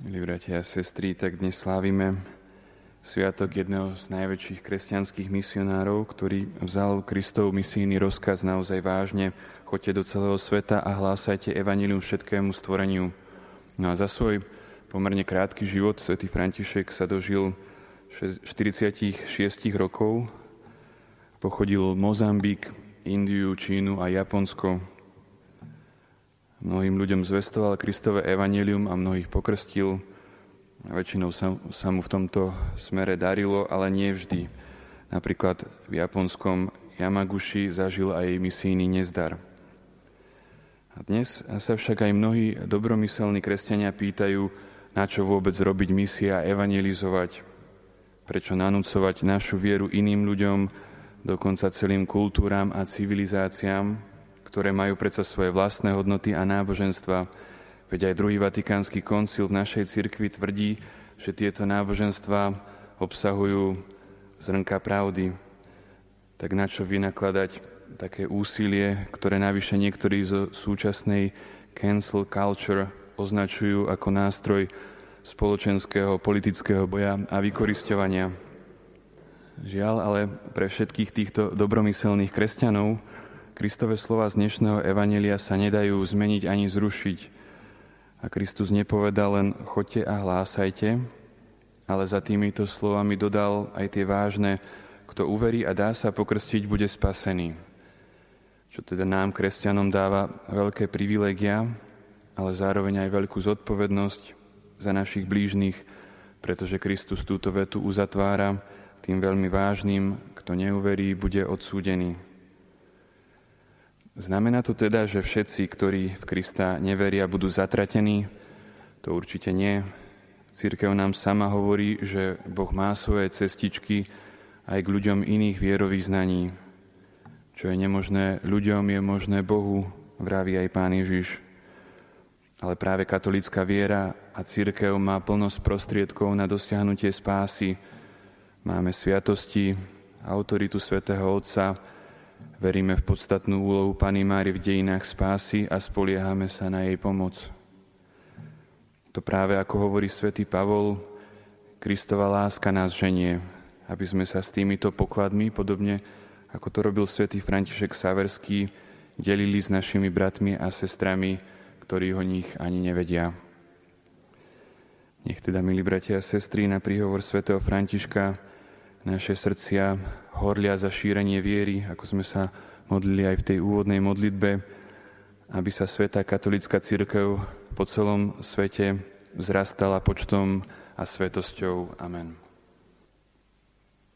Milí bratia a sestry, tak dnes slávime sviatok jedného z najväčších kresťanských misionárov, ktorý vzal Kristov misijný rozkaz naozaj vážne. Choďte do celého sveta a hlásajte evanilium všetkému stvoreniu. No a za svoj pomerne krátky život svätý František sa dožil 46 rokov. Pochodil Mozambik, Indiu, Čínu a Japonsko. Mnohým ľuďom zvestoval Kristové evanelium a mnohých pokrstil. Väčšinou sa, sa mu v tomto smere darilo, ale nie vždy. Napríklad v japonskom Yamaguchi zažil aj misijný nezdar. A dnes sa však aj mnohí dobromyselní kresťania pýtajú, na čo vôbec robiť misia a evangelizovať, prečo nanúcovať našu vieru iným ľuďom, dokonca celým kultúram a civilizáciám, ktoré majú predsa svoje vlastné hodnoty a náboženstva. Veď aj druhý vatikánsky koncil v našej cirkvi tvrdí, že tieto náboženstva obsahujú zrnka pravdy. Tak na čo vynakladať také úsilie, ktoré navyše niektorí zo súčasnej cancel culture označujú ako nástroj spoločenského politického boja a vykoristovania. Žiaľ, ale pre všetkých týchto dobromyselných kresťanov Kristové slova z dnešného evanelia sa nedajú zmeniť ani zrušiť. A Kristus nepovedal len choďte a hlásajte, ale za týmito slovami dodal aj tie vážne, kto uverí a dá sa pokrstiť, bude spasený. Čo teda nám, kresťanom, dáva veľké privilegia, ale zároveň aj veľkú zodpovednosť za našich blížnych, pretože Kristus túto vetu uzatvára tým veľmi vážnym, kto neuverí, bude odsúdený. Znamená to teda, že všetci, ktorí v Krista neveria, budú zatratení? To určite nie. Církev nám sama hovorí, že Boh má svoje cestičky aj k ľuďom iných vierovýznaní. Čo je nemožné ľuďom, je možné Bohu, vraví aj Pán Ježiš. Ale práve katolická viera a církev má plnosť prostriedkov na dosiahnutie spásy. Máme sviatosti, autoritu svätého Otca, Veríme v podstatnú úlohu Pany Máry v dejinách spásy a spoliehame sa na jej pomoc. To práve ako hovorí svätý Pavol, Kristova láska nás ženie, aby sme sa s týmito pokladmi, podobne ako to robil svätý František Saverský, delili s našimi bratmi a sestrami, ktorí o nich ani nevedia. Nech teda, milí bratia a sestry, na príhovor svätého Františka naše srdcia horlia za šírenie viery, ako sme sa modlili aj v tej úvodnej modlitbe, aby sa Sveta katolická církev po celom svete vzrastala počtom a svetosťou. Amen.